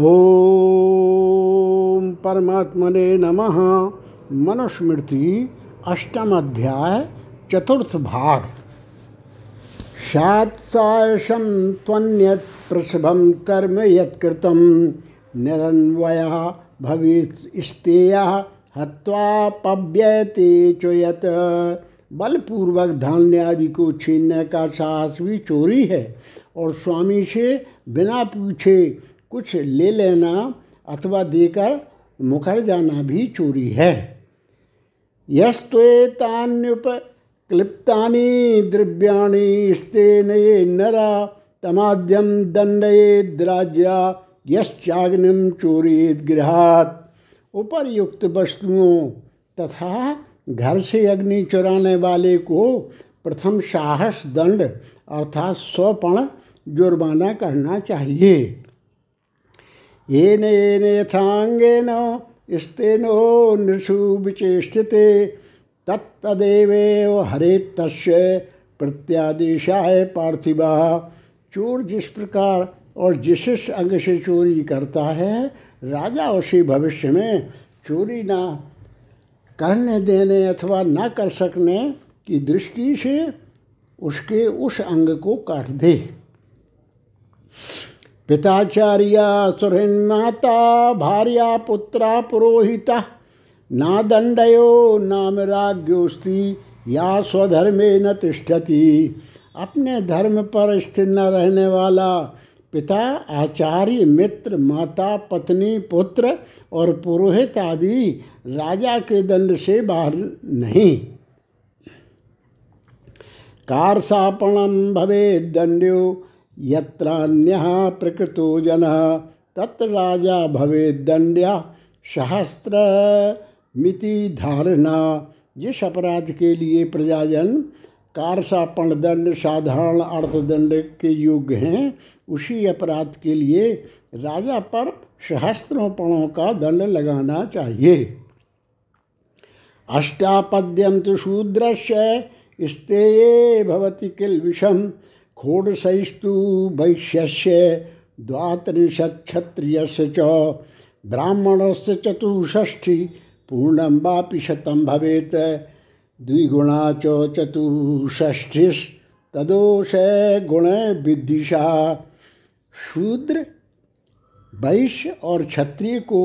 ओम परमात्मने नमः। मनुस्मृति, अष्टम अध्याय, चतुर्थ भाग। सात्सायशं त्वन्यत् प्रसभं कर्म यत्कृतं। निरन्वयः भवेत् हत्वा पव्यते च यत् बलपूर्वक धान्य आदि को छीनने का साहस भी चोरी है। और स्वामी से बिना पूछे कुछ ले लेना अथवा देकर मुखर जाना भी चोरी है। यस्त्वेतान्युपक्लिप्तानि द्रव्याणि स्तेन ये नरा तमाद्यम दंडयेद द्राज्या यश्चाग्निम चोरेद गृहात। उपरयुक्त वस्तुओं तथा घर से अग्नि चुराने वाले को प्रथम साहस दंड अर्थात स्वपण जुर्माना करना चाहिए। येन येन यथांगेन स्तेनो नृषु विचेष्टते तत्तदेव हरे तस्य प्रत्यादेशाय पार्थिवा। चोर जिस प्रकार और जिस अंग से चोरी करता है, राजा उसी भविष्य में चोरी ना करने देने अथवा न कर सकने की दृष्टि से उसके उस अंग को काट दे। पिताचार्या सुहृन्माता भार्या पुत्रा पुरोहिता ना दंडयो नाम राज्योस्ति या स्वधर्मे न तिष्ठति। अपने धर्म पर स्थिर न रहने वाला पिता, आचार्य, मित्र, माता, पत्नी, पुत्र और पुरोहित आदि राजा के दंड से बाहर नहीं। कारसापणम भवे दंड्यो यत्रान्यः प्रकृतो जनः तत्र राजा सहस्त्र मिति धारणा जिस अपराध के लिए प्रजाजन कारसापण दंड साधारण अर्थदंड के योग्य हैं, उसी अपराध के लिए राजा पर सहस्त्रों पणों का दंड लगाना चाहिए। अष्टापद्यम तो शूद्र भवति किल विषम। खोडसैस्तु वैश्यस्य द्वात्रिंशत्क्षत्रियस्य च ब्राह्मणस्य चतुष्षष्ठि पूर्णं वापि शतं भवेत्। द्विगुणा च गुण विदिशा शूद्र, वैश्य और क्षत्रिय को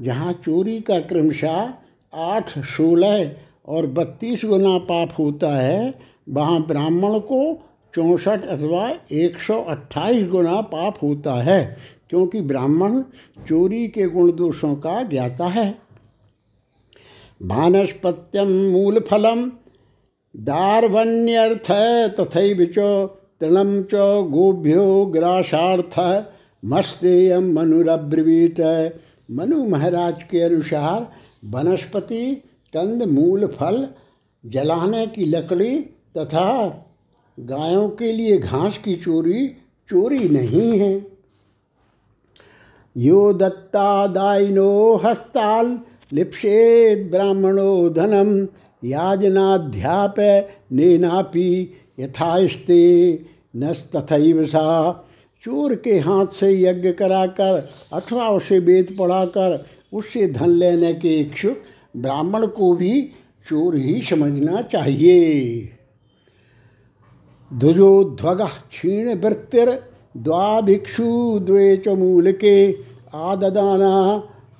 जहाँ चोरी का क्रमशः आठ, सोलह और बत्तीस गुना पाप होता है, वहाँ ब्राह्मण को चौंसठ अथवा 128 गुना पाप होता है, क्योंकि ब्राह्मण चोरी के गुण दोषों का ज्ञाता है। वानस्पत्यम मूल फलम दार्वण्यर्थ तथा च तृणम च गोभ्यो ग्रासार्थ मस्तेयम मनुरब्रवीत। मनु महाराज के अनुसार वनस्पति, कंद मूल फल जलाने की लकड़ी तथा गायों के लिए घास की चोरी चोरी नहीं है। यो दत्तादायिनो हस्ताल, लिप्सेद ब्राह्मणो धनम, याजनाध्याप नेनापि यथास्ते नस्तथैव सा। चोर के हाथ से यज्ञ कराकर, अथवा उसे वेद पढ़ाकर, उससे धन लेने के इच्छुक ब्राह्मण को भी चोर ही समझना चाहिए। ध्वज क्षीण वृत्तिर, द्वाभिक्षु द्वे च मूलके आददाना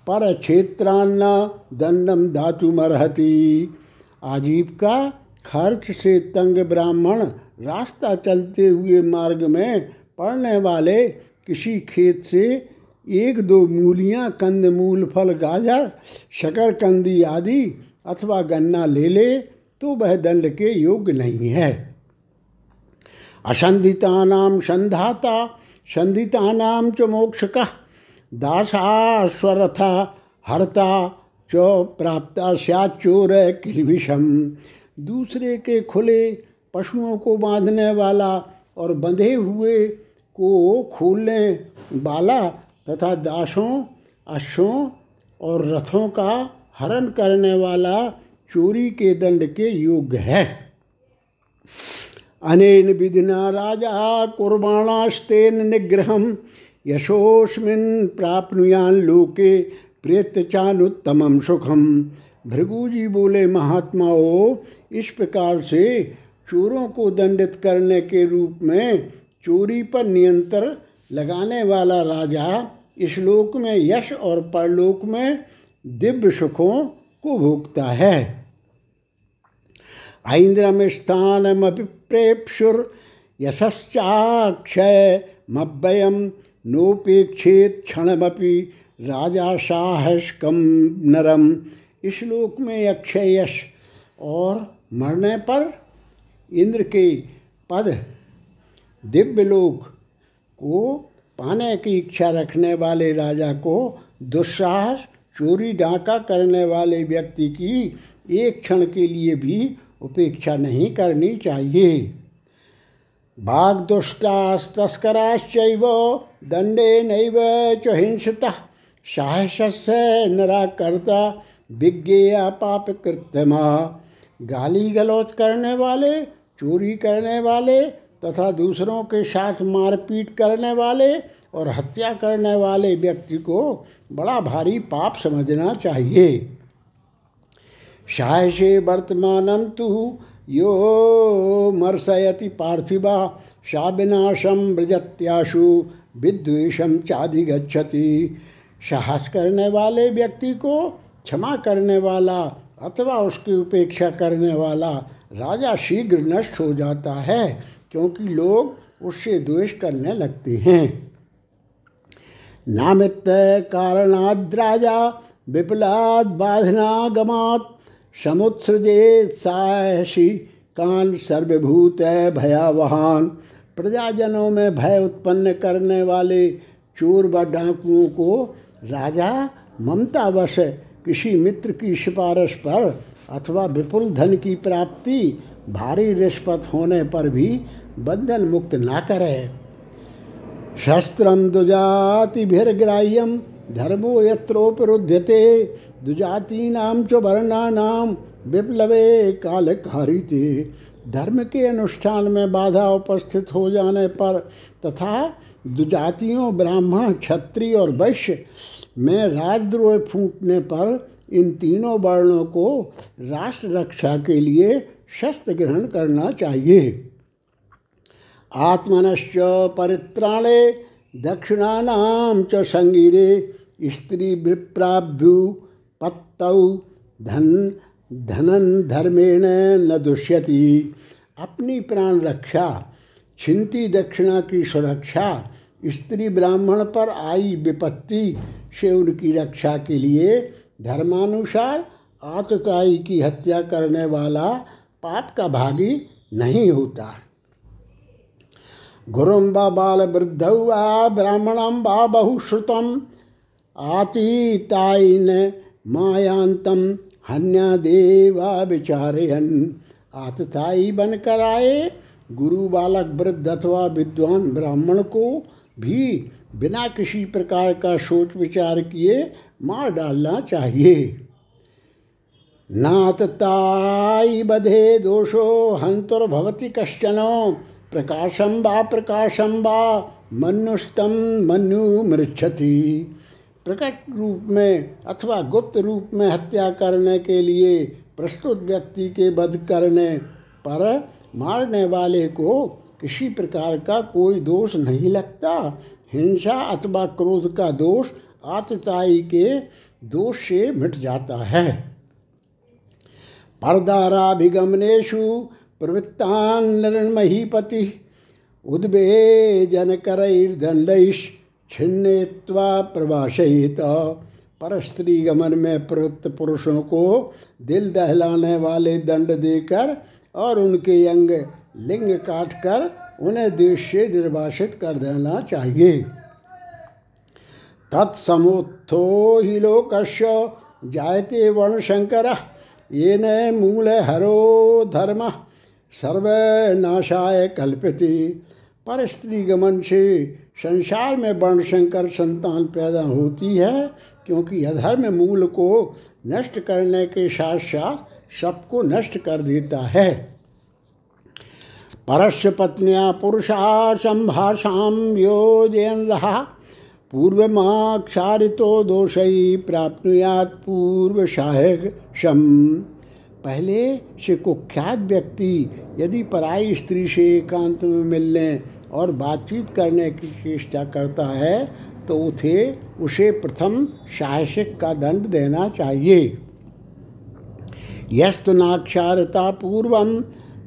पर क्षेत्रान्न दंडम धातुमर्हति आजीविका खर्च से तंग ब्राह्मण रास्ता चलते हुए मार्ग में पड़ने वाले किसी खेत से एक दो मूलियाँ, कंद मूल, फल, गाजर शकर कंदी आदि अथवा गन्ना ले ले तो वह दंड के योग्य नहीं है। असंधितानां संधाता संधितानां च मोक्षक दासास्वरथ हरता च प्राप्त स्याचोर किलविषम दूसरे के खुले पशुओं को बांधने वाला और बंधे हुए को खोलने वाला तथा दासों, अश्वों और रथों का हरण करने वाला चोरी के दंड के योग्य है। अनेन विधिना राजा कुर्बाणास्तेन निग्रहम यशोस्मिन् प्राप्नुयान लोके प्रेतचानुत्तमम सुखम भृगु जी बोले, महात्माओं, इस प्रकार से चोरों को दंडित करने के रूप में चोरी पर नियंत्रण लगाने वाला राजा इस लोक में यश और परलोक में दिव्य सुखों को भोगता है। ऐन्द्रम स्थानमभिप्रेप्सुर यशश्चाक्षय मव्ययम नोपेक्षेत क्षणमपि राजा साहस्कम नरम इस लोक में अक्षय यश और मरने पर इंद्र के पद दिव्य लोक को पाने की इच्छा रखने वाले राजा को दुस्साहस, चोरी, डाका करने वाले व्यक्ति की एक क्षण के लिए भी उपेक्षा नहीं करनी चाहिए। बाघ दुष्टास्तस्कराश्चैव दंडे नैव च हिंसता साहस नराकर्ता विज्ञेया पाप कृत्यमा गाली गलौज करने वाले, चोरी करने वाले तथा दूसरों के साथ मारपीट करने वाले और हत्या करने वाले व्यक्ति को बड़ा भारी पाप समझना चाहिए। साहसे वर्तमान तो यो मर्शयति पार्थिवा सा विनाशम ब्रजत्याशु विद्वेशम चादि गच्छति साहस करने वाले व्यक्ति को क्षमा करने वाला अथवा उसकी उपेक्षा करने वाला राजा शीघ्र नष्ट हो जाता है, क्योंकि लोग उससे द्वेष करने लगते हैं। नामित कारणाद राजा, विपलाद बाधनागमात समुत्सृजेत साहसी कान सर्वभूत भयावहान। प्रजाजनों में भय उत्पन्न करने वाले चोर व डाकुओं को राजा ममतावश किसी मित्र की सिफारिश पर अथवा विपुल धन की प्राप्ति भारी रिश्वत होने पर भी बंधन मुक्त ना करे। शस्त्रम दुजातिभिर्ग्राह्यम धर्मो यत्रोपरुध्यते दुजातीनाम च वर्णानाम विप्लवे कालकारिते। धर्म के अनुष्ठान में बाधा उपस्थित हो जाने पर तथा दुजातियों ब्राह्मण, क्षत्रिय और वैश्य में राजद्रोह फूटने पर इन तीनों वर्णों को राष्ट्र रक्षा के लिए शस्त्र ग्रहण करना चाहिए। आत्मनश्च परित्राणे दक्षिणानाम च संगीरे स्त्री विप्राभ्यु पत्तौ धन, धनन धर्मेण न दुष्यति। अपनी प्राण रक्षा, छिंती दक्षिणा की सुरक्षा, स्त्री ब्राह्मण पर आई विपत्ति से उनकी रक्षा के लिए धर्मानुसार आतताई की हत्या करने वाला पाप का भागी नहीं होता। गुरुम बाल वृद्ध वा ब्राह्मणम व बहुश्रुतम आतीताइन मायांतम हन्या देवा विचारयन आतताई बनकर आए गुरु बालक वृद्ध अथवा विद्वान ब्राह्मण को भी बिना किसी प्रकार का सोच विचार किए मार डालना चाहिए। नातताई बधे दोषो हंतुर्भवती कश्चन प्रकाशम वा प्रकाशम वा मनुष्टम मनु मृक्षति प्रकट रूप में अथवा गुप्त रूप में हत्या करने के लिए प्रस्तुत व्यक्ति के वध करने पर मारने वाले को किसी प्रकार का कोई दोष नहीं लगता। हिंसा अथवा क्रोध का दोष आतताई के दोष से मिट जाता है। परदाराभिगमनेशु प्रवृत्तान उद्वेजन छिन्नवा प्रभाषित पर स्त्री गमन में प्रवृत्त पुरुषों को दिल दहलाने वाले दंड देकर और उनके अंग लिंग काट कर उन्हें देश से निर्वासित कर देना चाहिए। तत्समुत्थो ही लोकस्य जायते वर्ण शंकर ये न मूल हरो धर्म, सर्वनाशाय कल्पति। पर स्त्री गमन से संसार में वर्णशंकर संतान पैदा होती है, क्योंकि अधर्म मूल को नष्ट करने के साथ साथ सबको नष्ट कर देता है। परस्य पत्निया पुरुषा संभाषाम योजयन रहा पूर्वमाक्षारितो दोषई प्राप्नुयात पूर्व शम। पहले से कुख्यात व्यक्ति यदि पराई स्त्री से एकांत में मिलने और बातचीत करने की चेष्टा करता है तो उसे उसे प्रथम साहसिक का दंड देना चाहिए। यस्तु नाक्षारता पूर्व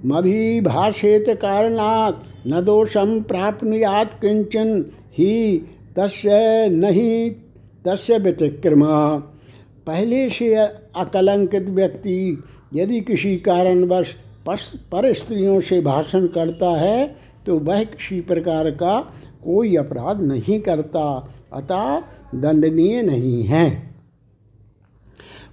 मभिभाषेत कारणात् न दोषम प्राप्नुयात किंचन ही तस्य नहीं, तस्य व्यतिक्रमा। पहले से अकलंकित व्यक्ति यदि किसी कारणवश पर स्त्रियों से भाषण करता है तो वह किसी प्रकार का कोई अपराध नहीं करता, अतः दंडनीय नहीं है।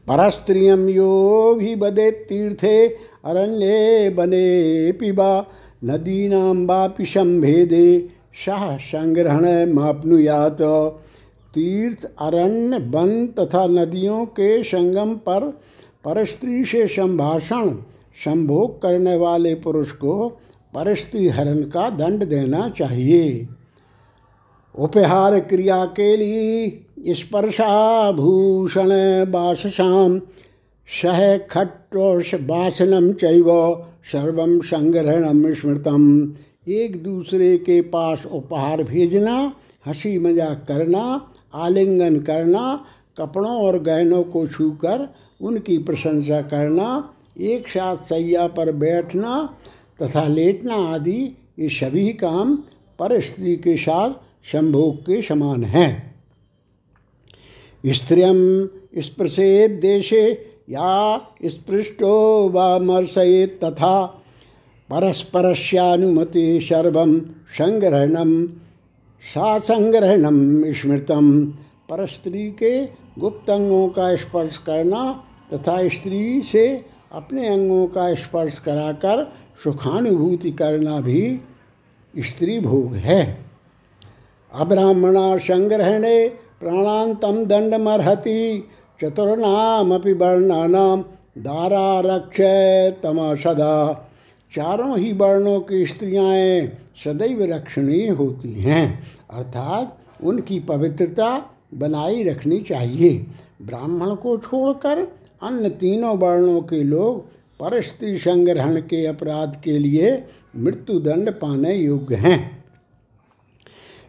परस्त्रियम यो भी बदे तीर्थे, अरण्य बने पिबा नदीनाम वापि संभेदे शाह संग्रहण मापनुयात। तीर्थ, अरण्य, वन तथा नदियों के संगम पर परस्त्री से संभाषण संभोग करने वाले पुरुष को परस्त्री हरण का दंड देना चाहिए। उपहार क्रिया के लिए स्पर्शाभूषण बासशाम सह खट्टोष बासनम चैव सर्वम संग्रहणम स्मृतम। एक दूसरे के पास उपहार भेजना, हँसी मज़ाक करना, आलिंगन करना, कपड़ों और गहनों को छूकर उनकी प्रशंसा करना, एक साथ सैया पर बैठना तथा लेटना आदि, ये सभी काम पर स्त्री के साथ संभोग के समान हैं। स्त्रियम स्पृशेत देशे, या स्पृष्टो व मर्शयेत तथा परस्परस्यानुमति सर्वम संग्रहणम सासंग्रहणम स्मृतम पर स्त्री के गुप्त अंगों का स्पर्श करना तथा स्त्री से अपने अंगों का स्पर्श कराकर सुखानुभूति करना भी स्त्री भोग है। अब्राह्मणा संग्रहणे प्राणांतम दंडमर्हति चतुर्नामपि वर्णानाम दारारक्ष तमा सदा। चारों ही वर्णों की स्त्रियाँ सदैव रक्षणीय होती हैं, अर्थात उनकी पवित्रता बनाई रखनी चाहिए। ब्राह्मण को छोड़कर अन्य तीनों वर्णों के लोग परस्त्री संग्रहण के अपराध के लिए मृत्युदंड पाने योग्य हैं।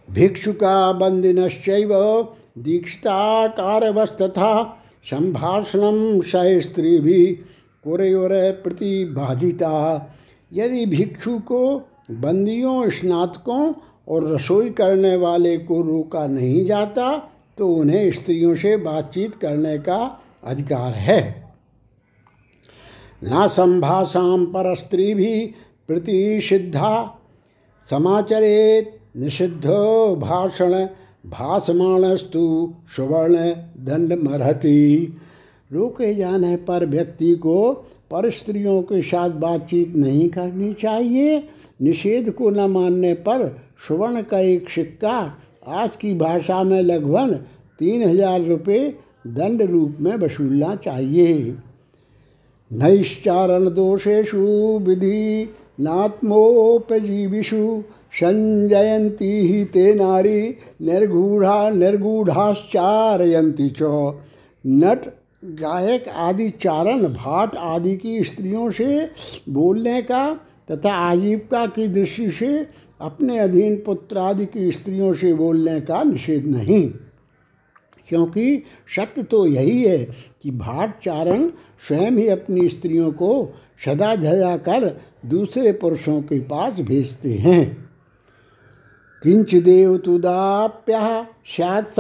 भिक्षुका बंदिनश्चैव दीक्षिताकारवस्तथा संभाषणम सह स्त्री भी कुरयोर प्रतिबाधिता। यदि भिक्षु को बंदियों, स्नातकों और रसोई करने वाले को रोका नहीं जाता तो उन्हें स्त्रियों से बातचीत करने का अधिकार है। न संभाषाम पर स्त्री भी प्रतिषिद्धा समाचरेत निषिद्धो भाषण भाषमाणस्तु सुवर्ण दंड मरहति रोके जाने पर व्यक्ति को पर स्त्रियों के साथ बातचीत नहीं करनी चाहिए। निषेध को न मानने पर सुवर्ण का एक सिक्का आज की भाषा में लगभग तीन हज़ार रुपये दंड रूप में वसूलना चाहिए। नैश्चारण दोषेशु विधि नात्मोपजीविषु संजयंती ही ते नारी निर्गूढ़ा निर्गूढ़ाश्चारयंती च। नट, गायक आदि चारण, भाट आदि की स्त्रियों से बोलने का तथा आजीविका की दृष्टि से अपने अधीन पुत्र आदि की स्त्रियों से बोलने का निषेध नहीं। क्योंकि सत्य तो यही है कि भाट चारण स्वयं ही अपनी स्त्रियों को सदा झजा कर दूसरे पुरुषों के पास भेजते हैं। किंच देवतुदाप्य सैत्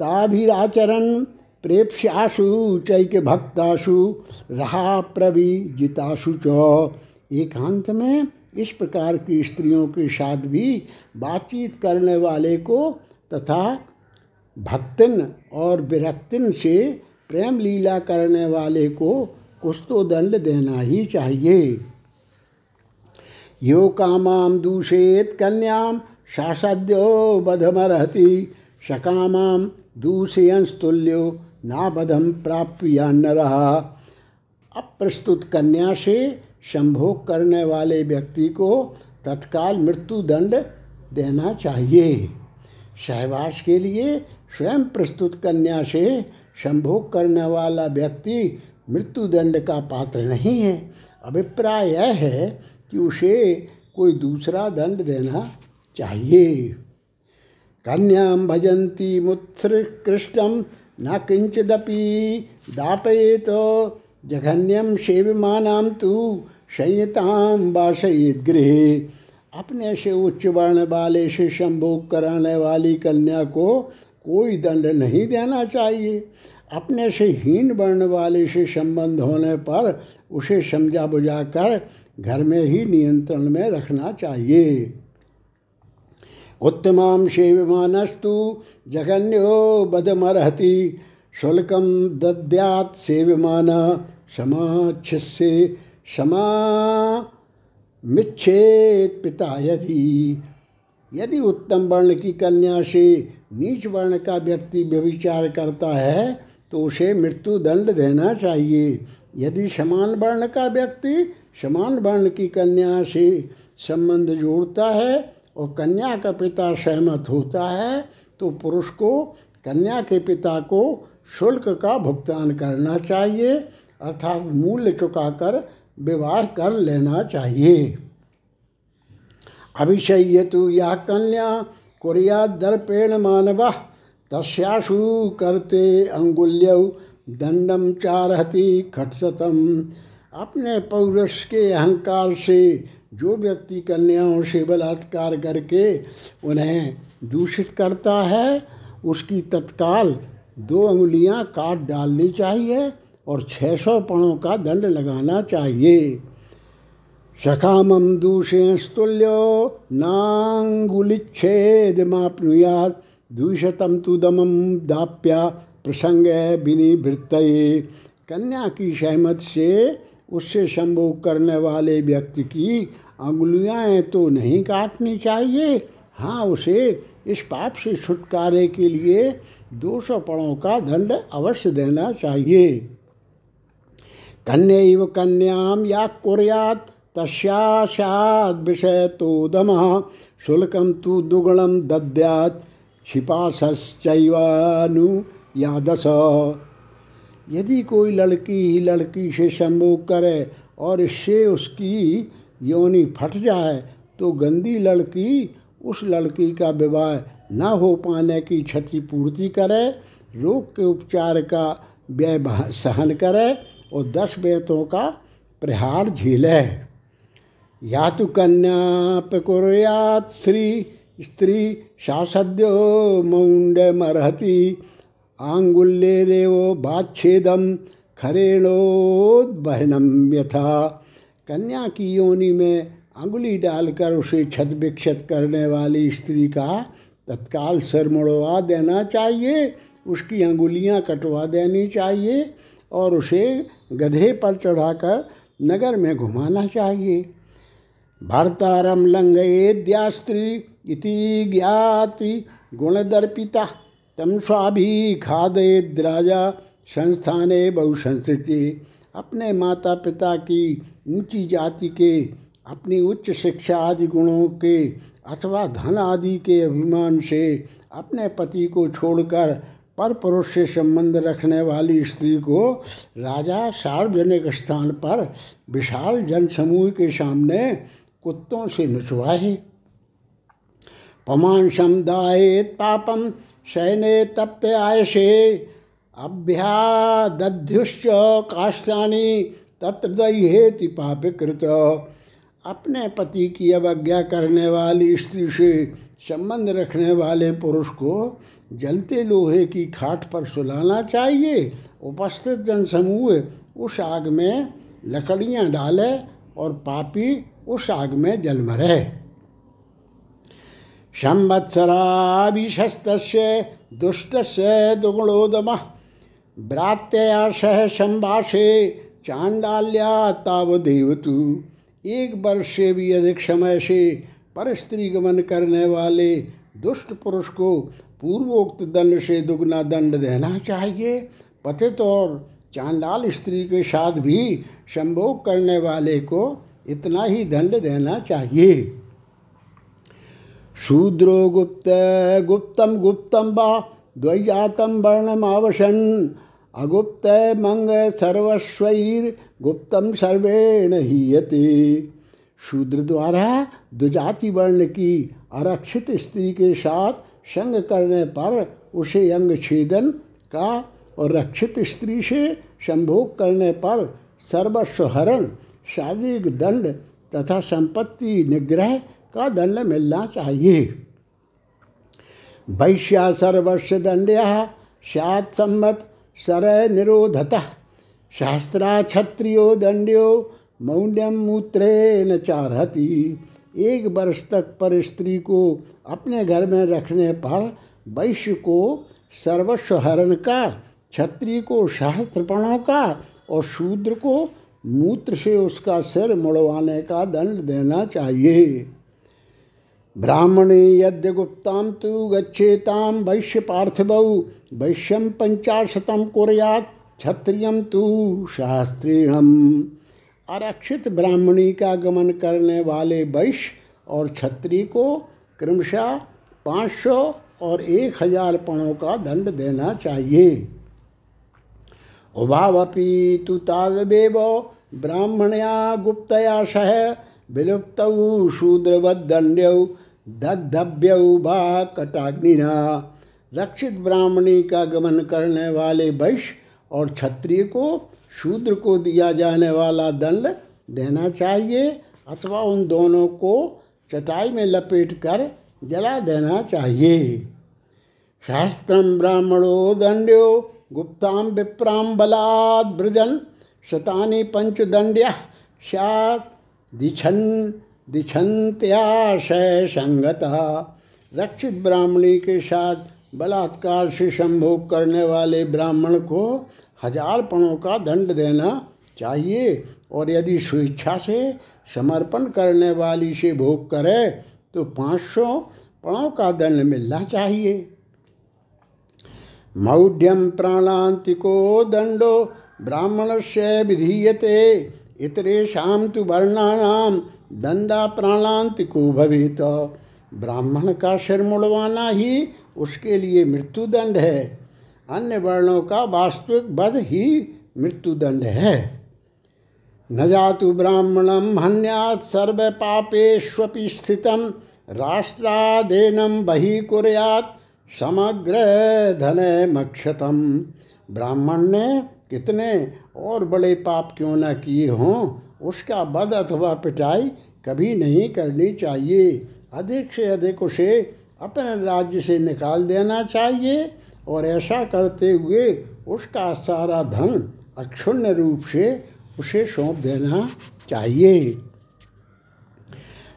ताभिराचरण प्रेप्स्याशु चैक भक्ताशु रहा प्रविजिताशु च। एकांत में इस प्रकार की स्त्रियों के साथ भी बातचीत करने वाले को तथा भक्तिन और विरक्तिन से प्रेम लीला करने वाले को कुछ तो दंड देना ही चाहिए। यो कामाम दूषेत कन्याम शासद्यो बधमरहति सकामाम दूषयंस्तुल्यो नाबधम प्राप्त या न रहा अप्रस्तुत कन्या से संभोग करने वाले व्यक्ति को तत्काल मृत्यु दंड देना चाहिए। सहवास के लिए स्वयं प्रस्तुत कन्या से संभोग करने वाला व्यक्ति मृत्युदंड का पात्र नहीं है। अभिप्राय यह है कि उसे कोई दूसरा दंड देना चाहिए। कन्यां भजन्ती मुत्सृकृष्टं न किंचिदपि दापयेत। जघन्यम सेव्यमानां तु संयताम वासयित गृह। अपने से उच्च वर्ण वाले से संभोग कराने वाली कन्या को कोई दंड नहीं देना चाहिए। अपने से हीन वर्ण वाले से संबंध होने पर उसे समझा बुझाकर घर में ही नियंत्रण में रखना चाहिए। उत्तमां सेव्यमानस्तु जघन्यो बदमर्हति शुल्कं दद्यात् सेव्यमान समाच्छिष्ये समा मिच्छेद पिता यदि यदि उत्तम वर्ण की कन्या से नीच वर्ण का व्यक्ति व्यभिचार करता है तो उसे मृत्यु दंड देना चाहिए। यदि समान वर्ण का व्यक्ति समान वर्ण की कन्या से संबंध जोड़ता है और कन्या का पिता सहमत होता है तो पुरुष को कन्या के पिता को शुल्क का भुगतान करना चाहिए, अर्थात मूल्य चुकाकर विवाह कर लेना चाहिए। अभिषय तो यह कन्या कुरिया दर्पेण मानव, तस्याशु करते अंगुल्य दंडम चारहति खटसतम। अपने पौरुष के अहंकार से जो व्यक्ति कन्याओं से बलात्कार करके उन्हें दूषित करता है, उसकी तत्काल दो अंगुलियाँ काट डालनी चाहिए और छः सौ पणों का दंड लगाना चाहिए। सकामम दूषेस्तुल्यो नांगुलिच्छेद मापनुयात द्विशतम तु दमम दाप्या प्रसंग विनिवृत्त कन्या की सहमत से उससे संभोग करने वाले व्यक्ति की अंगुलियाँ तो नहीं काटनी चाहिए। हाँ उसे इस पाप से छुटकारे के लिए दो सौ पड़ों का दंड अवश्य देना चाहिए। कन्या कन्याम या कुर्यात तस्याद विषय तो तु छिपाशश्चैवानु या दस यदि कोई लड़की ही लड़की से संभोग करे और इससे उसकी योनि फट जाए तो गंदी लड़की उस लड़की का विवाह न हो पाने की क्षतिपूर्ति करे, रोग के उपचार का व्यय सहन करे और दस बेतों का प्रहार झीले। या तो कन्या पकुर्यात श्री, स्त्री शासद्यो मौंड मरहती आंगुल्येरेव बाच्छेदम खरेणोद्वहनम यथा कन्या की योनि में अंगुली डालकर उसे छत विक्षत करने वाली स्त्री का तत्काल सर मुड़वा देना चाहिए, उसकी अंगुलियाँ कटवा देनी चाहिए और उसे गधे पर चढ़ाकर नगर में घुमाना चाहिए। भर्तारम लंघयेद्या स्त्री इति ज्ञाति गुणदर्पिता। तम स्वाभी खादयेद राजा संस्थाने बहुसंस्कृति। अपने माता पिता की ऊँची जाति के, अपनी उच्च शिक्षा आदि गुणों के अथवा धन आदि के अभिमान से अपने पति को छोड़कर पर पुरुष से संबंध रखने वाली स्त्री को राजा सार्वजनिक स्थान पर विशाल जनसमूह के सामने कुत्तों से नचवाए पमान समुदाय पापम शयने तप्त आयसे अभ्यादध्युश्च काष्ठानी, तत्र दहेति पापिकृत अपने पति की अवज्ञा करने वाली स्त्री से संबंध रखने वाले पुरुष को जलते लोहे की खाट पर सुलाना चाहिए। उपस्थित जनसमूह उस आग में लकड़ियाँ डाले और पापी उस आग में जल मरे। संवत्सराभिशस्त दुष्ट से दुगुणोदम भ्रात्यया सह संभाषे चांडाल्या तावदेवतु। एक वर्ष से भी अधिक समय से पर स्त्री गमन करने वाले दुष्ट पुरुष को पूर्वोक्त दंड से दुगना दंड देना चाहिए। पतित और चांडाल स्त्री के साथ भी संभोग करने वाले को इतना ही दंड देना चाहिए। शूद्रो गुप्त, गुप्तम गुप्तम वा द्वैजातम वर्णमावशन अगुप्त मंग सर्वस्वैर, गुप्तम सर्वेण हीयते। शूद्र द्वारा दुजाति वर्ण की आरक्षित स्त्री के साथ संग करने पर उसे अंग छेदन का और रक्षित स्त्री से संभोग करने पर सर्वस्व हरण शारीरिक दंड तथा संपत्ति निग्रह का दंड मिलना चाहिए। वैश्या सर्वस्व दंड्या सात सम्मत सर निरोधतः। शास्त्रा क्षत्रियो दंड्यो मौल्यम मूत्रेण चारहती। एक वर्ष तक पर स्त्री को अपने घर में रखने पर वैश्य को सर्वस्व हरण का क्षत्रिय को सहस्त्रपणों का और शूद्र को मूत्र से उसका सिर मुड़वाने का दंड देना चाहिए। ब्राह्मणे यद्य गुप्ताम तो गच्छेताम वैश्य पार्थिवौ वैश्यम पंचाशतम कुरयात क्षत्रियम तु शास्त्रीणम आरक्षित ब्राह्मणी का गमन करने वाले वैश्य और क्षत्रिय को क्रमशः पाँच सौ और एक हज़ार पणों का दंड देना चाहिए। उभावपी तु ब्राह्मणया गुप्तया सह विलुप्त शूद्रवदंड्यौ दग्धव्यौ भा कटाग्निना रक्षित ब्राह्मणी का गमन करने वाले वैश्य और क्षत्रिय को, शूद्र को दिया जाने वाला दंड देना चाहिए अथवा उन दोनों को चटाई में लपेट कर जला देना चाहिए। शास्त्रम ब्राह्मणो दंड्यो गुप्ताम विप्राम बलाद ब्रजन शतानी पंचदंड्या स्यात् दिछन दिछंत्याशय संगता रक्षित ब्राह्मणी के साथ बलात्कार से संभोग करने वाले ब्राह्मण को हज़ार पणों का दंड देना चाहिए और यदि स्वेच्छा से समर्पण करने वाली से भोग करे तो पाँच सौ पणों का दंड मिलना चाहिए। मौढ़्यम प्राणांतिको दंडो ब्राह्मण से विधीयते। इतरेशम तो वर्णानाम दंडा प्राणांतिको भवित। ब्राह्मण का सिर मुड़वाना ही उसके लिए मृत्युदंड है। अन्य वर्णों का वास्तविक वध ही मृत्युदंड है। न जातु ब्राह्मणम हन्यात सर्व स्थितम राष्ट्रादेनम बही कुर्यात समग्र धन मक्षतम। ब्राह्मण ने कितने और बड़े पाप क्यों न किए हों, उसका वध अथवा पिटाई कभी नहीं करनी चाहिए। अधिक से अधिक उसे अपने राज्य से निकाल देना चाहिए और ऐसा करते हुए उसका सारा धन अक्षुण्ण रूप से उसे सौंप देना चाहिए।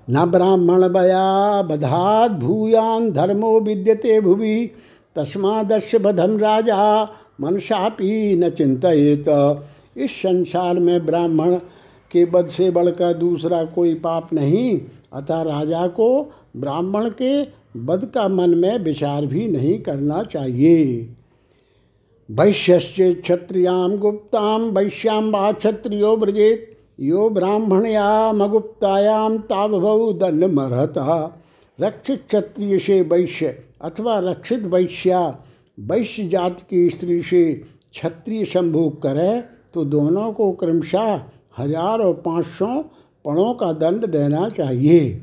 न ब्राह्मण बया बधात भूयान धर्मो विद्यते भुवि। तस्मादस्य बधम राजा मनसापी न चिंतित इस संसार में ब्राह्मण के बध से बढ़कर दूसरा कोई पाप नहीं, अतः राजा को ब्राह्मण के बद का मन में विचार भी नहीं करना चाहिए। वैश्य क्षत्रियाम गुप्ताम वैश्याम क्षत्रियो ब्रजेत यो ब्राह्मणयामगुप्तायाम दंड मरहता रक्षित क्षत्रिय से वैश्य अथवा रक्षित वैश्या वैश्य जाति की स्त्री से क्षत्रिय संभोग करे तो दोनों को क्रमशः हज़ार और पाँच सौ पणों का दंड देना चाहिए।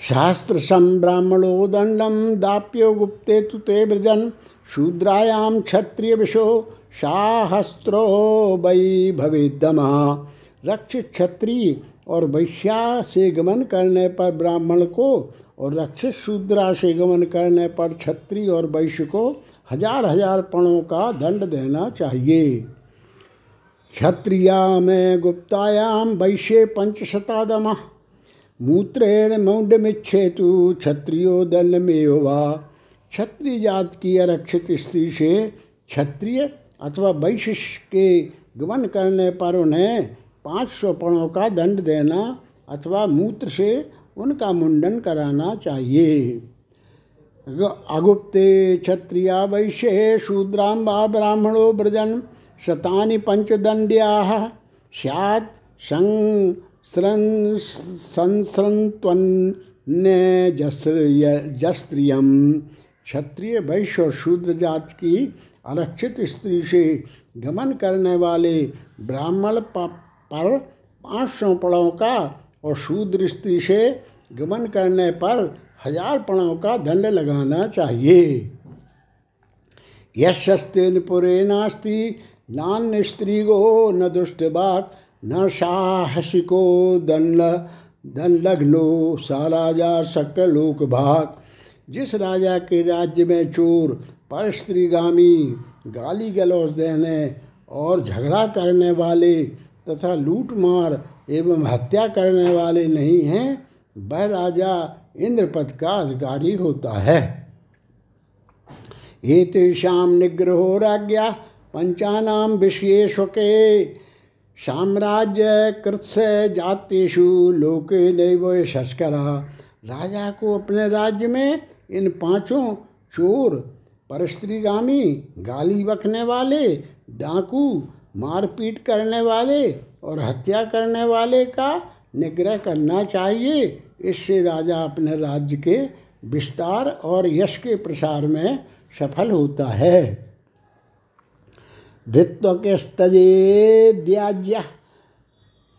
शास्त्र ब्राह्मणो दंडम दाप्यो गुप्ते तु ते ब्रजन शूद्रायाम क्षत्रिय विशो शाहस्त्रो वै भवेदमा रक्ष क्षत्रिय और वैश्या से गमन करने पर ब्राह्मण को और रक्षित शूद्रा से गमन करने पर क्षत्रिय और वैश्य को हज़ार हज़ार पणों का दंड देना चाहिए। क्षत्रिया में गुप्तायाम वैश्य पंचशतादमा। मूत्रेण मौंडमिच्छेतु क्षत्रियो दंड में वा। क्षत्रिय जात की आरक्षित स्त्री से क्षत्रिय अथवा वैश्य के गमन करने पर उन्हें पाँच सौ पणों का दंड देना अथवा मूत्र से उनका मुंडन कराना चाहिए। अगुप्ते क्षत्रिया वैश्य शूद्राम वा ब्राह्मणो ब्रजन शतानि पंचदंड्या सैत् सं संस्रंत्वन्यजस्त्रियम क्षत्रिय, वैश्य और शूद्र जात की आरक्षित स्त्री से गमन करने वाले ब्राह्मण पर पाँच सौ पड़ों का और शूद्र स्त्री से गमन करने पर हज़ार पड़ों का दंड लगाना चाहिए। यस्तेन पुरे नास्ति, नान्य स्त्री गो न दुष्ट बाक, न साहसिको दंड दंडघ्नो सा राजा शक्र लोक भाग। जिस राजा के राज्य में चोर पर स्त्रीगामी गाली गलौज देने और झगड़ा करने वाले तथा लूटमार एवं हत्या करने वाले नहीं हैं, वह राजा इंद्रपद का अधिकारी होता है। ये तेषाम निग्रहो राज्ञा पंचानाम विशेष के साम्राज्य कृत्स जातेषु, लोके नैव शस्करा राजा को अपने राज्य में इन पाँचों चोर परस्त्रीगामी, गाली बकने वाले, डाकू, मारपीट करने वाले और हत्या करने वाले का निग्रह करना चाहिए। इससे राजा अपने राज्य के विस्तार और यश के प्रसार में सफल होता है। ऋत्व के स्तजे द्याज्य,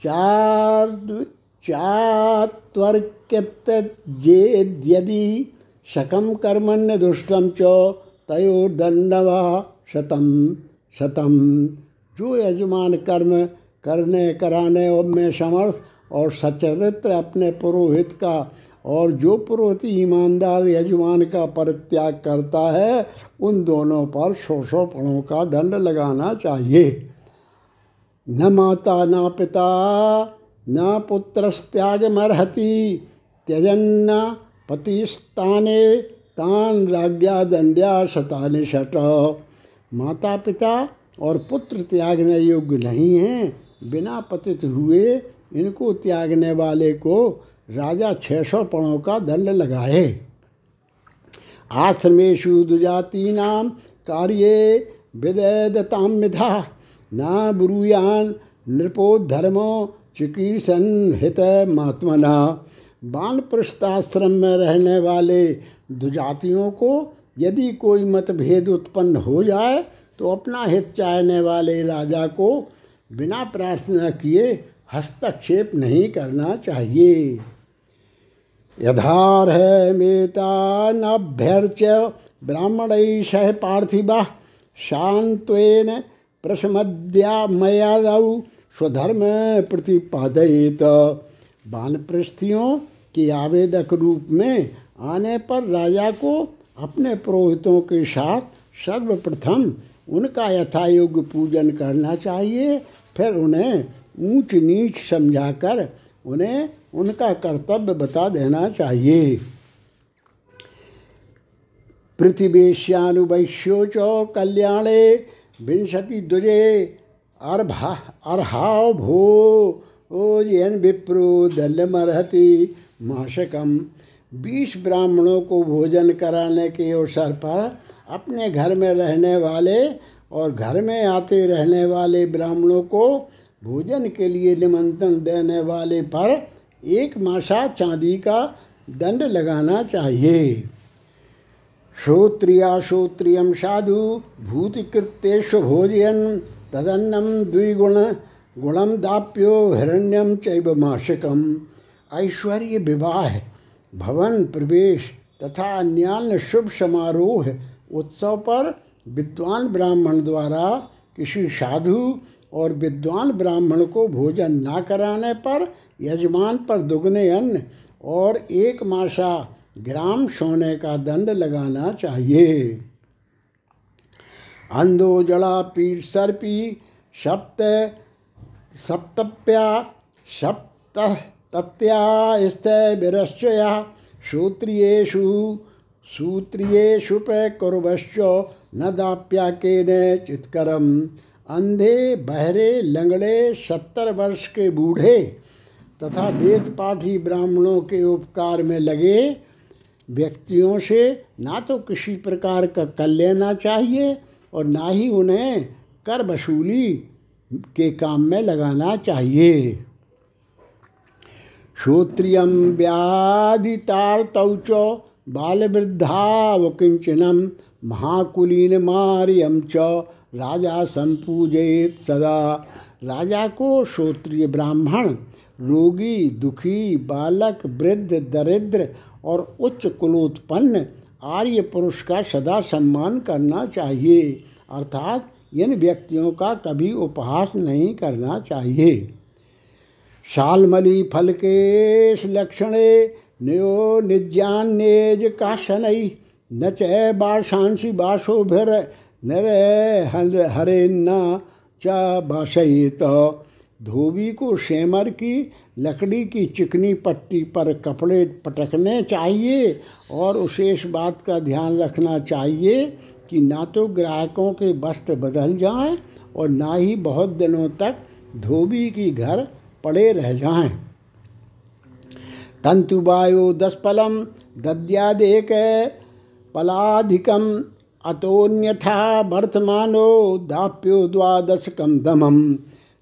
चार चात्वर्क्यत्यजेद्यदि शकम कर्मण्य दुष्टम च तयोर्दंडवा शतम शतम। जो यजमान कर्म करने, कराने में समर्थ और सचरित्र अपने पुरोहित का और जो पुरोहित ईमानदार यजमान का परित्याग करता है, उन दोनों पर सौ पणों का दंड लगाना चाहिए। न माता, न पिता, न पुत्रस्त्याग मरहति त्यजन्न पतिस्ताने तान राज्ञा दंड्या शतानि शट। माता पिता और पुत्र त्यागने योग्य नहीं हैं, बिना पतित हुए इनको त्यागने वाले को राजा छः सौ पणों का दंड लगाए। आश्रमेशु कार्ये विदयदताम मिधा। न ब्रूयान नृपोधर्मो चिकीर्षण हित महात्मना प्रस्थाश्रम में रहने वाले दुजातियों को यदि कोई मतभेद उत्पन्न हो जाए तो अपना हित चाहने वाले राजा को बिना प्रार्थना किए हस्तक्षेप नहीं करना चाहिए। यथार है मेता नभ्यर्च ब्राह्मण सह पार्थिवा शांत्वेन प्रसमद्या मयादौ स्वधर्म प्रतिपादयित। वानप्रस्थियों के आवेदक रूप में आने पर राजा को अपने पुरोहितों के साथ सर्वप्रथम उनका यथायोग्य पूजन करना चाहिए, फिर उन्हें ऊंच नीच समझाकर उन्हें उनका कर्तव्य बता देना चाहिए। पृथिवेश्यानुवैश्यो च कल्याणे विंशति द्वजे अर्भा अर्हाव भो ओजयन विप्रो दंडमर्हति माशकम। बीस ब्राह्मणों को भोजन कराने के अवसर पर अपने घर में रहने वाले और घर में आते रहने वाले ब्राह्मणों को भोजन के लिए निमंत्रण देने वाले पर एक मासा चांदी का दंड लगाना चाहिए। श्रोत्रिया श्रोत्रियम साधु भूतिकृत्येश भोजयन तदन्नम द्विगुण गुणम दाप्यो हिरण्यम चैव मासिकम ऐश्वर्य विवाह भवन, प्रवेश तथा अन्यान्य शुभ समारोह उत्सव पर विद्वान ब्राह्मण द्वारा किसी साधु और विद्वान ब्राह्मण को भोजन न कराने पर यजमान पर दुगने अन्न और एक मासा ग्राम सोने का दंड लगाना चाहिए। अंधो जड़ा पीठ सर्पी, सप्त, सप्तप्या, सप्त विरश्चया श्रोत्रियेषु सूत्रियेषु कुर्वश्च न दाप्याके न चित्करम। अंधे, बहरे, लंगड़े, सत्तर वर्ष के बूढ़े तथा वेद पाठी ब्राह्मणों के उपकार में लगे व्यक्तियों से ना तो किसी प्रकार का कर लेना चाहिए और ना ही उन्हें कर वसूली के काम में लगाना चाहिए। श्रोत्रियं व्याधितार्तौ च बालवृद्धावकिञ्चनं महाकुलीनमार्यं च राजा संपूजयेत सदा। राजा को श्रोत्रिय ब्राह्मण, रोगी, दुखी, बालक, वृद्ध, दरिद्र और उच्च कुलोत्पन्न, आर्य पुरुष का सदा सम्मान करना चाहिए। अर्थात इन व्यक्तियों का कभी उपहास नहीं करना चाहिए। शालमली फल के लक्षणे, न्यो का शनई न च बाशांसी बाशोभिर, नर हरे न च बाशयित। धोबी को शेमर की, लकड़ी की चिकनी पट्टी पर कपड़े पटकने चाहिए और उसे इस बात का ध्यान रखना चाहिए कि ना तो ग्राहकों के वस्त्र बदल जाएँ और ना ही बहुत दिनों तक धोबी की घर पड़े रह जाएँ। तंतुवायो दसपलम दद्यादेक पलाधिकम अतोन्यथा वर्तमानो दाप्यो द्वादशकम दमम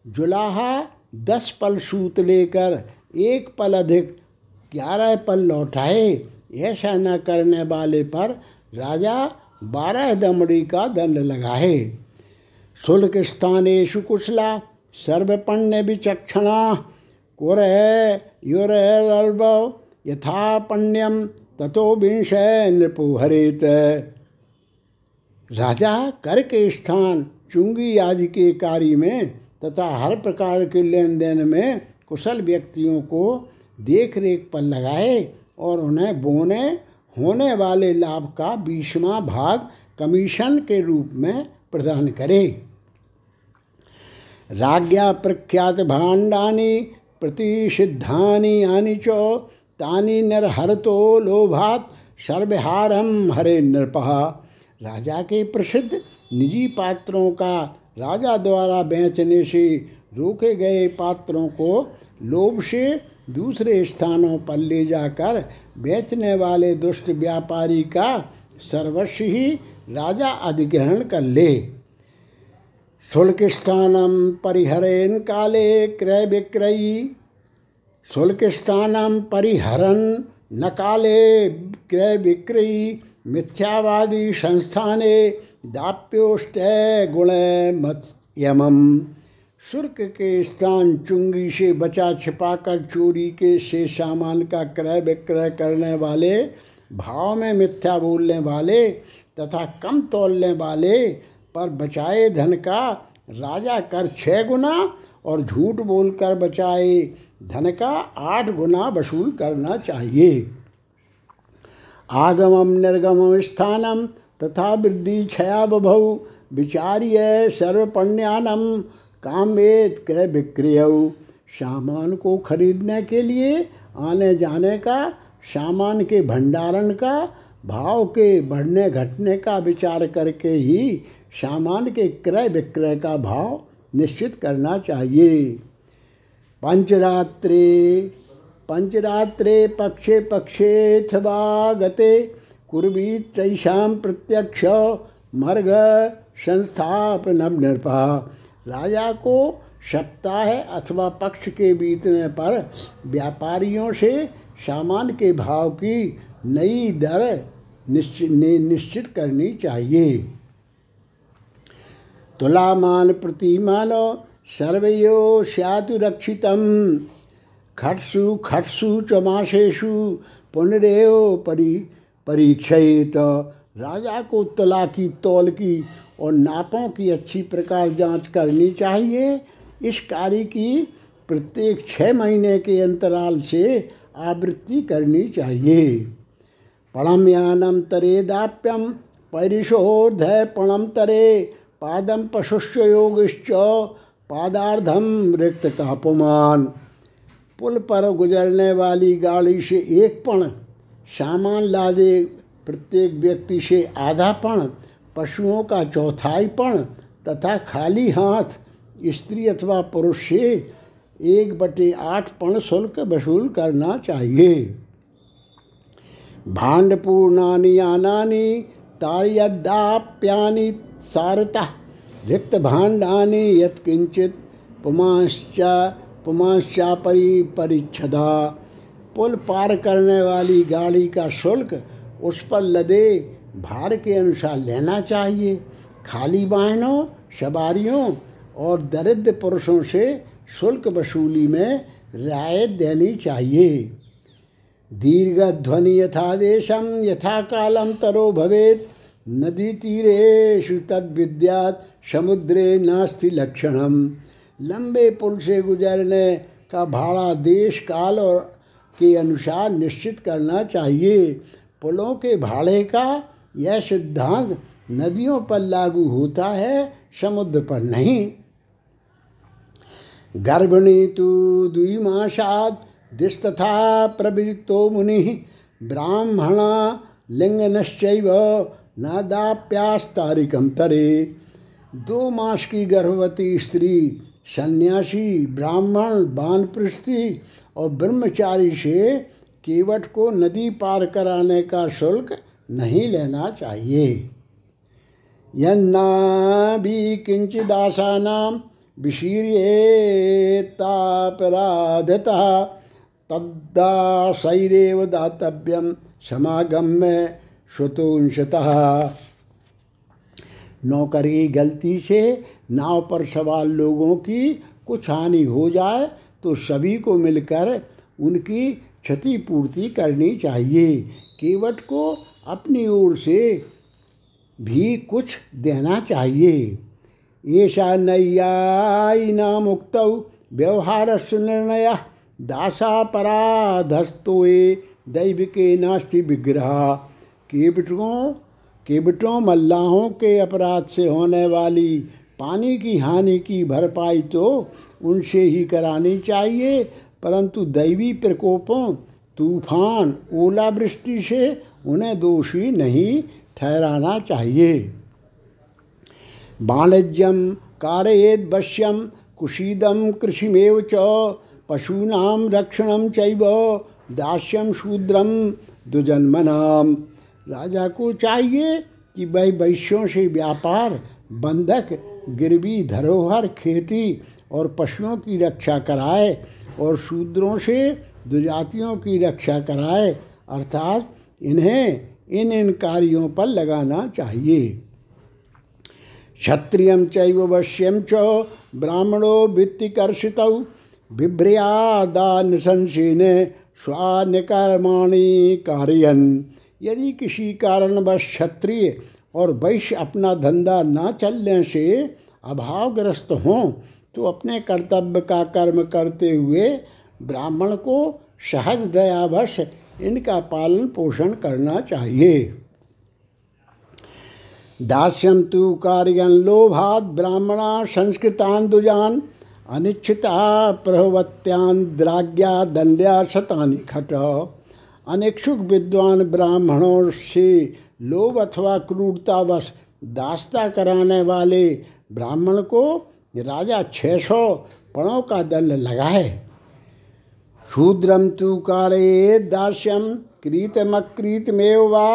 जुलाहा दस पल सूत लेकर एक पल अधिक ग्यारह पल लौटाए। ऐसा न करने वाले पर राजा बारह दमड़ी का दंड लगाए। शुल्क स्थानेशु कुशला सर्वपण्य विचक्षणा कुर युर पण्यम ततो विंश नृपु हरित राजा कर के स्थान, चुंगी आदि के कार्य में तथा हर प्रकार के लेन देन में कुशल व्यक्तियों को देख रेख पर लगाए और उन्हें बोने, होने वाले लाभ का बीसवा भाग कमीशन के रूप में प्रदान करे। राज्ञा प्रख्यात भाण्डानी प्रतिषिद्धानि आनि चो तानि तो लोभात सर्वहारम हरे नृपा। राजा के प्रसिद्ध निजी पात्रों का राजा द्वारा बेचने से रोके गए पात्रों को लोभ से दूसरे स्थानों पर ले जाकर बेचने वाले दुष्ट व्यापारी का सर्वस्व ही राजा अधिग्रहण कर ले। शुल्क स्थानम परिहरेन काले क्रय विक्रयी। शुल्क स्थानम परिहरन न काले क्रय विक्रयी। मिथ्यावादी संस्थाने दाप्योष्ट गुण मत यमम शुल्क के स्थान चुंगी से बचा छिपाकर चोरी के से सामान का क्रय विक्रय करने वाले, भाव में मिथ्या बोलने वाले तथा कम तोलने वाले पर बचाए धन का राजा कर छः गुना और झूठ बोलकर बचाए धन का आठ गुना वसूल करना चाहिए। आगमम निर्गम स्थानम तथा वृद्धि क्षया बभौ विचार्य सर्वपण्यानम कामेत क्रय विक्रय। सामान को खरीदने के लिए आने जाने का, सामान के भंडारण का, भाव के बढ़ने घटने का विचार करके ही सामान के क्रय विक्रय का भाव निश्चित करना चाहिए। पंचरात्रे पंचरात्रे पक्षे पक्षेथवा गते कुर्वीत चैषां प्रत्यक्ष मर्ग संस्थापनम नृपा राजा को सप्ताह अथवा पक्ष के बीतने पर व्यापारियों से सामान के भाव की नई दर निश्चित करनी चाहिए। तुलामान प्रतिमान सर्वयो स्यातुरक्षितम खट्सु खट्सु च मासेषु पुनरेव परि परीक्षित राजा को तला की, तौल की और नापों की अच्छी प्रकार जाँच करनी चाहिए। इस कार्य की प्रत्येक छः महीने के अंतराल से आवृत्ति करनी चाहिए। पणम यानम तरे दाप्यम परिशोध पणम तरे पादम पशुष्य योगिश्च पादार्धम रिक्त कापुमान पुल पर गुजरने वाली गाड़ी से एक पण, सामान लादे प्रत्येक व्यक्ति से आधा पण, पशुओं का चौथाई पण तथा खाली हाथ, स्त्री अथवा पुरुष से एक बटे आठ पण शुल्क वसूल करना चाहिए। भांड पूर्णानि यानानि तार्यदाप्यानि सारता रिक्त भांडानि यत्किंचित पुमाश्च पुमाश्चा परि परिच्छदा पुल पार करने वाली गाड़ी का शुल्क उस पर लदे भार के अनुसार लेना चाहिए। खाली वाहनों, सवारियों और दरिद्र पुरुषों से शुल्क वसूली में रियायत देनी चाहिए। दीर्घ ध्वनि यथा देशम यथा कालम तरो भवेत। नदी तीरेशु तद विद्यात समुद्रे नास्ति लक्षणम। लंबे पुल से गुजरने का भाड़ा देश काल और के अनुसार निश्चित करना चाहिए। पुलों के भाड़े का यह सिद्धांत नदियों पर लागू होता है, समुद्र पर नहीं। गर्भिणी तो द्विमासाद दिस्तथा प्रवृत्तो मुनि ब्राह्मण लिंगनश्चैव नादाप्यास्तारिकम तरे। दो मास की गर्भवती स्त्री, सन्यासी, ब्राह्मण, बानप्रस्थी और ब्रह्मचारी से केवट को नदी पार कराने का शुल्क नहीं लेना चाहिए। यन्ना भी किंचिदासानाम विशीर्येतापराधता तद्दासैरेव दातव्यम समागम्य स्वतोंशतः नौकर की गलती से नाव पर सवार लोगों की कुछ हानि हो जाए तो सभी को मिलकर उनकी क्षतिपूर्ति करनी चाहिए। केवट को अपनी ओर से भी कुछ देना चाहिए। ऐसा नैयायिना मुक्त व्यवहार निर्णय दासापराधस्तोए दैव के नास्ति विग्रह। केवटों केवटों मल्लाहों के अपराध से होने वाली पानी की हानि की भरपाई तो उनसे ही करानी चाहिए, परंतु दैवी प्रकोपों, तूफ़ान, ओलावृष्टि से उन्हें दोषी नहीं ठहराना चाहिए। वाणिज्यम कारयेद वश्यम, कुशीदम, कृषिमेव च पशूनाम रक्षणम चैव दास्यम शूद्रम दुजन्मनाम राजा को चाहिए कि वह वैश्यों से व्यापार, बंधक, गिरवी, धरोहर, खेती और पशुओं की रक्षा कराए और शूद्रों से दुजातियों की रक्षा कराए, अर्थात इन्हें इन इन कार्यों पर लगाना चाहिए। क्षत्रिय चैव वश्यम च ब्राह्मणो वित्तिकर्षित बिभ्रियादा निशंसीन स्वानिकर्माणी कार्यन। यदि किसी कारणवश क्षत्रिय और वैश्य अपना धंधा न चलने से अभावग्रस्त हों तो अपने कर्तव्य का कर्म करते हुए ब्राह्मण को सहज दयावश इनका पालन पोषण करना चाहिए। दास्यम तु कार्यन लोभात ब्राह्मणा संस्कृतान दुजान। अनिच्छिता प्रभवत्यान द्राग्या दंड्या शतानि खट। अनिक्षुक विद्वान ब्राह्मणों से लोभ अथवा क्रूरतावश दास्ता कराने वाले ब्राह्मण को राजा छः सौ पणों का दंड लगाए। शूद्रम तु कारये दास्यम क्रीतमक्रीतमेव वा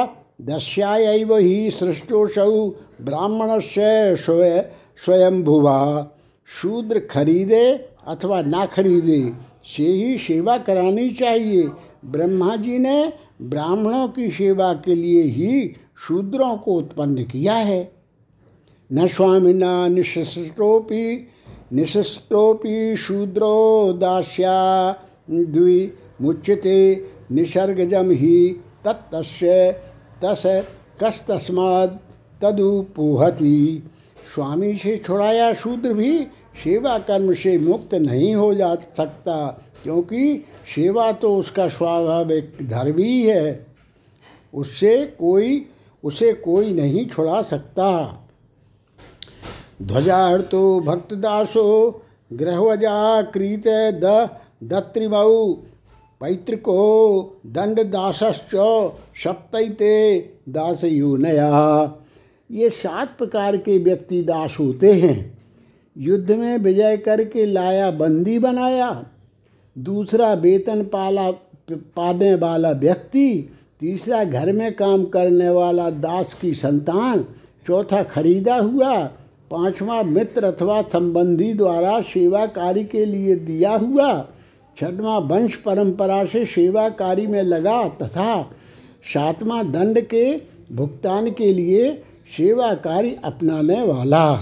दस्यायैव ही सृष्टोसौ ब्राह्मण से स्वय स्वयंभुवा शूद्र खरीदे अथवा ना खरीदे, से ही सेवा करानी चाहिए। ब्रह्मा जी ने ब्राह्मणों की सेवा के लिए ही शूद्रों को उत्पन्न किया है। न स्वामिना निशिष्टोपि निशिष्टोपि शूद्रो दास्या, द्वि मुच्यते निसर्गजम ही तत्तस्य तस कस तस्माद तदुपोहति। स्वामी से छुड़ाया शूद्र भी सेवा कर्म से मुक्त नहीं हो जा सकता, क्योंकि सेवा तो उसका स्वाभाविक धर्म ही है। उससे कोई, उसे कोई नहीं छुड़ा सकता। ध्वजाहर्तो भक्तदासो गृहवजा क्रीत द दत्रिमऊ पैतृको दंडदासश्च सप्तते दासयूनया। ये सात प्रकार के व्यक्ति दास होते हैं। युद्ध में विजय करके लाया, बंदी बनाया। दूसरा वेतन पाला, पाने वाला व्यक्ति। तीसरा घर में काम करने वाला दास की संतान। चौथा खरीदा हुआ। पांचवा मित्र अथवा संबंधी द्वारा सेवा कार्य के लिए दिया हुआ। छठवां वंश परंपरा से सेवा कार्य में लगा तथा सातवां दंड के भुगतान के लिए सेवा कार्य अपनाने वाला।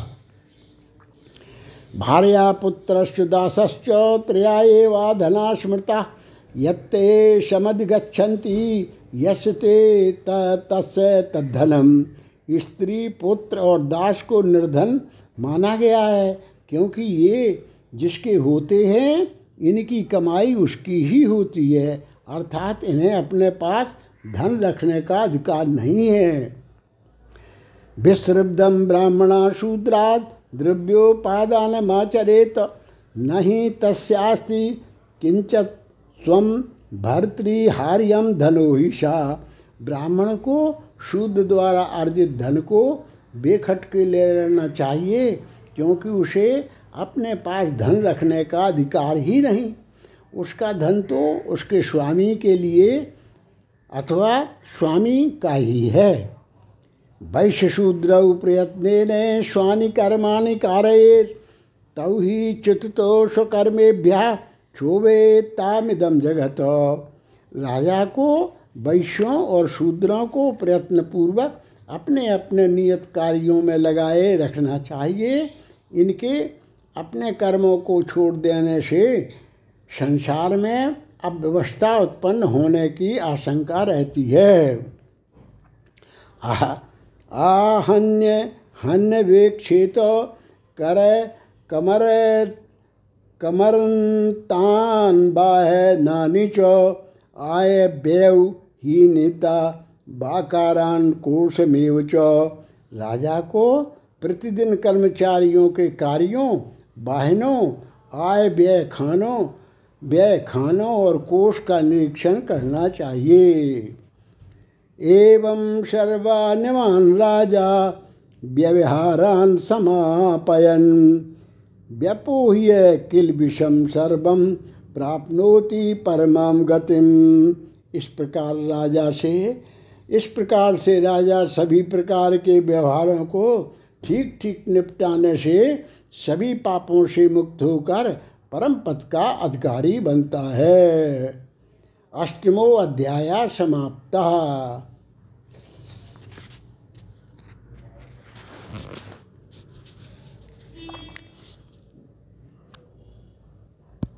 भार्या पुत्रश्च दासश्च त्रया एवा धना स्मृता, यत्ते समधिगच्छन्ति यशते तस्य तद्धनम। स्त्री, पुत्र और दास को निर्धन माना गया है, क्योंकि ये जिसके होते हैं, इनकी कमाई उसकी ही होती है, अर्थात इन्हें अपने पास धन रखने का अधिकार नहीं है। विश्रब्दम ब्राह्मणा शूद्राद द्रव्योपादान माचरेत नहीं तस्यास्ति किंचत स्वम भर्तृहार्यम धनोहिषा ब्राह्मण को शुद्ध द्वारा अर्जित धन को बेखट के ले लेना चाहिए, क्योंकि उसे अपने पास धन रखने का अधिकार ही नहीं। उसका धन तो उसके स्वामी के लिए अथवा स्वामी का ही है। वैश्य शूद्र प्रयत्न स्वानि कर्माणि कारये तौ ही चित्तो स्वकर्मेभ्य क्षोभे तामिदम जगत। राजा को, वैश्यों और शूद्रों को प्रयत्नपूर्वक अपने अपने नियत कार्यों में लगाए रखना चाहिए। इनके अपने कर्मों को छोड़ देने से संसार में अव्यवस्था उत्पन्न होने की आशंका रहती है। आह आहन्य हन्य वेक्षित कर कमर कमरतान बाह नानी च आय व्यव ही नेता बाकारान कोशमेव च। राजा को प्रतिदिन कर्मचारियों के कार्यों वाहनों आय व्यय खानों व्यय खानों और कोष का निरीक्षण करना चाहिए। एवं सर्वान्यमान राजा व्यवहारान समापयन। व्यपोह्य किल विषम सर्वम प्राप्नोति परमाम गतिम। इस प्रकार राजा से, इस प्रकार से राजा सभी प्रकार के व्यवहारों को ठीक ठीक निपटाने से सभी पापों से मुक्त होकर परम पद का अधिकारी बनता है। अष्टमो अध्याय समाप्त।